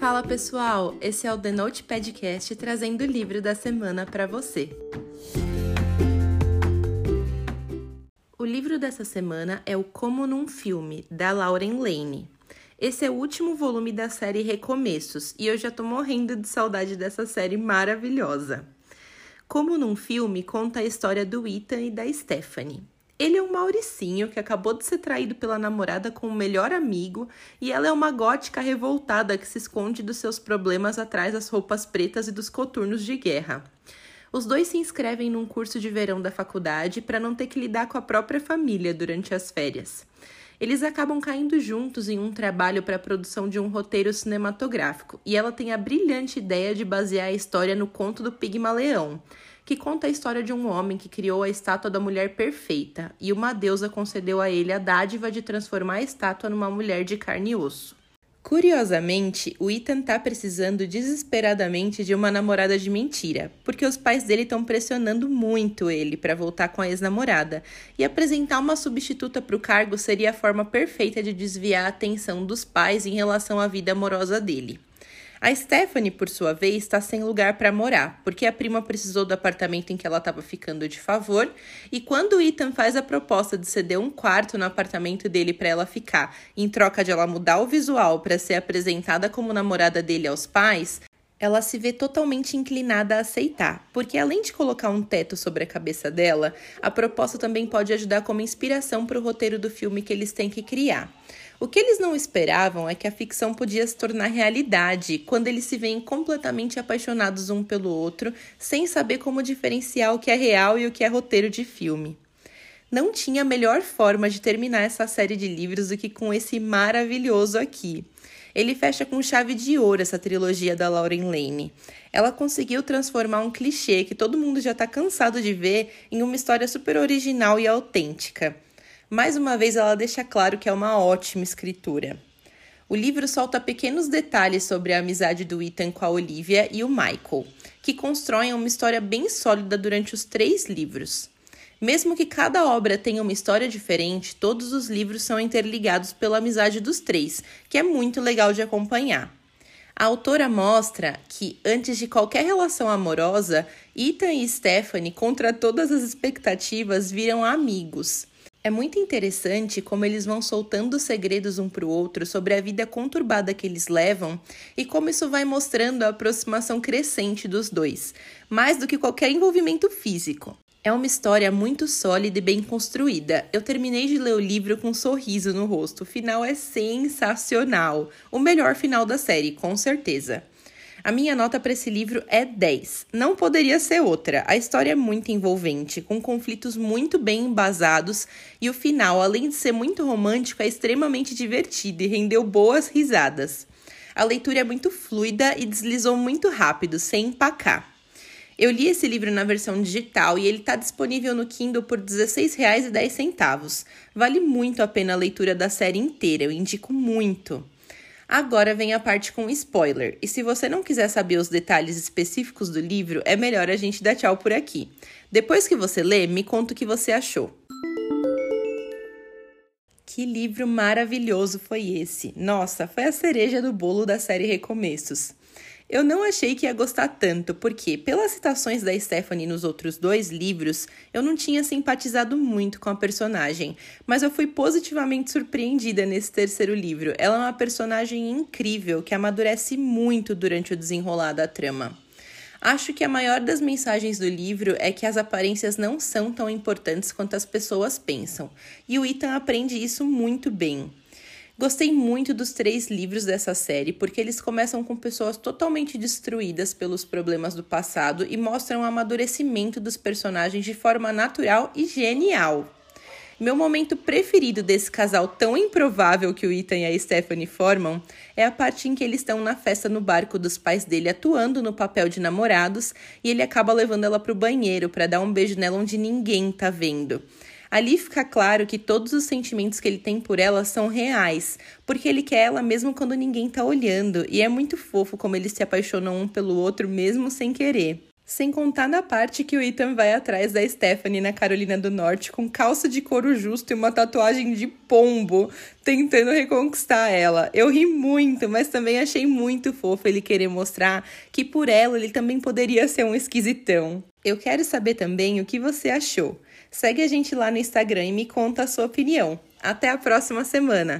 Fala pessoal, esse é o The Note Podcast trazendo o livro da semana para você. O livro dessa semana é o Como num Filme, da Lauren Lane. Esse é o último volume da série Recomeços e eu já tô morrendo de saudade dessa série maravilhosa. Como num filme, conta a história do Ethan e da Stephanie. Ele é um Mauricinho que acabou de ser traído pela namorada com o melhor amigo e ela é uma gótica revoltada que se esconde dos seus problemas atrás das roupas pretas e dos coturnos de guerra. Os dois se inscrevem num curso de verão da faculdade para não ter que lidar com a própria família durante as férias. Eles acabam caindo juntos em um trabalho para a produção de um roteiro cinematográfico e ela tem a brilhante ideia de basear a história no conto do Pigmaleão que conta a história de um homem que criou a estátua da mulher perfeita e uma deusa concedeu a ele a dádiva de transformar a estátua numa mulher de carne e osso. Curiosamente, o Ethan tá precisando desesperadamente de uma namorada de mentira, porque os pais dele estão pressionando muito ele para voltar com a ex-namorada, e apresentar uma substituta para o cargo seria a forma perfeita de desviar a atenção dos pais em relação à vida amorosa dele. A Stephanie, por sua vez, está sem lugar para morar, porque a prima precisou do apartamento em que ela estava ficando de favor, e quando o Ethan faz a proposta de ceder um quarto no apartamento dele para ela ficar, em troca de ela mudar o visual para ser apresentada como namorada dele aos pais, ela se vê totalmente inclinada a aceitar, porque além de colocar um teto sobre a cabeça dela, a proposta também pode ajudar como inspiração para o roteiro do filme que eles têm que criar. O que eles não esperavam é que a ficção podia se tornar realidade quando eles se veem completamente apaixonados um pelo outro, sem saber como diferenciar o que é real e o que é roteiro de filme. Não tinha melhor forma de terminar essa série de livros do que com esse maravilhoso aqui. Ele fecha com chave de ouro essa trilogia da Lauren Lane. Ela conseguiu transformar um clichê que todo mundo já está cansado de ver em uma história super original e autêntica. Mais uma vez, ela deixa claro que é uma ótima escritura. O livro solta pequenos detalhes sobre a amizade do Ethan com a Olivia e o Michael, que constroem uma história bem sólida durante os três livros. Mesmo que cada obra tenha uma história diferente, todos os livros são interligados pela amizade dos três, que é muito legal de acompanhar. A autora mostra que, antes de qualquer relação amorosa, Ethan e Stephanie, contra todas as expectativas, viram amigos. É muito interessante como eles vão soltando segredos um para o outro sobre a vida conturbada que eles levam e como isso vai mostrando a aproximação crescente dos dois, mais do que qualquer envolvimento físico. É uma história muito sólida e bem construída. Eu terminei de ler o livro com um sorriso no rosto. O final é sensacional. O melhor final da série, com certeza. A minha nota para esse livro é 10. Não poderia ser outra. A história é muito envolvente, com conflitos muito bem embasados, e o final, além de ser muito romântico, é extremamente divertido e rendeu boas risadas. A leitura é muito fluida e deslizou muito rápido, sem empacar. Eu li esse livro na versão digital e ele está disponível no Kindle por R$ 16,10. Vale muito a pena a leitura da série inteira, eu indico muito. Agora vem a parte com spoiler, e se você não quiser saber os detalhes específicos do livro, é melhor a gente dar tchau por aqui. Depois que você lê, me conta o que você achou. Que livro maravilhoso foi esse! Nossa, foi a cereja do bolo da série Recomeços. Eu não achei que ia gostar tanto, porque, pelas citações da Stephanie nos outros dois livros, eu não tinha simpatizado muito com a personagem, mas eu fui positivamente surpreendida nesse terceiro livro. Ela é uma personagem incrível que amadurece muito durante o desenrolar da trama. Acho que a maior das mensagens do livro é que as aparências não são tão importantes quanto as pessoas pensam, e o Ethan aprende isso muito bem. Gostei muito dos três livros dessa série porque eles começam com pessoas totalmente destruídas pelos problemas do passado e mostram o amadurecimento dos personagens de forma natural e genial. Meu momento preferido desse casal tão improvável que o Ethan e a Stephanie formam é a parte em que eles estão na festa no barco dos pais dele atuando no papel de namorados e ele acaba levando ela para o banheiro para dar um beijo nela onde ninguém tá vendo. Ali fica claro que todos os sentimentos que ele tem por ela são reais, porque ele quer ela mesmo quando ninguém tá olhando, e é muito fofo como eles se apaixonam um pelo outro mesmo sem querer. Sem contar na parte que o Ethan vai atrás da Stephanie na Carolina do Norte com calça de couro justo e uma tatuagem de pombo, tentando reconquistar ela. Eu ri muito, mas também achei muito fofo ele querer mostrar que por ela ele também poderia ser um esquisitão. Eu quero saber também o que você achou. Segue a gente lá no Instagram e me conta a sua opinião. Até a próxima semana!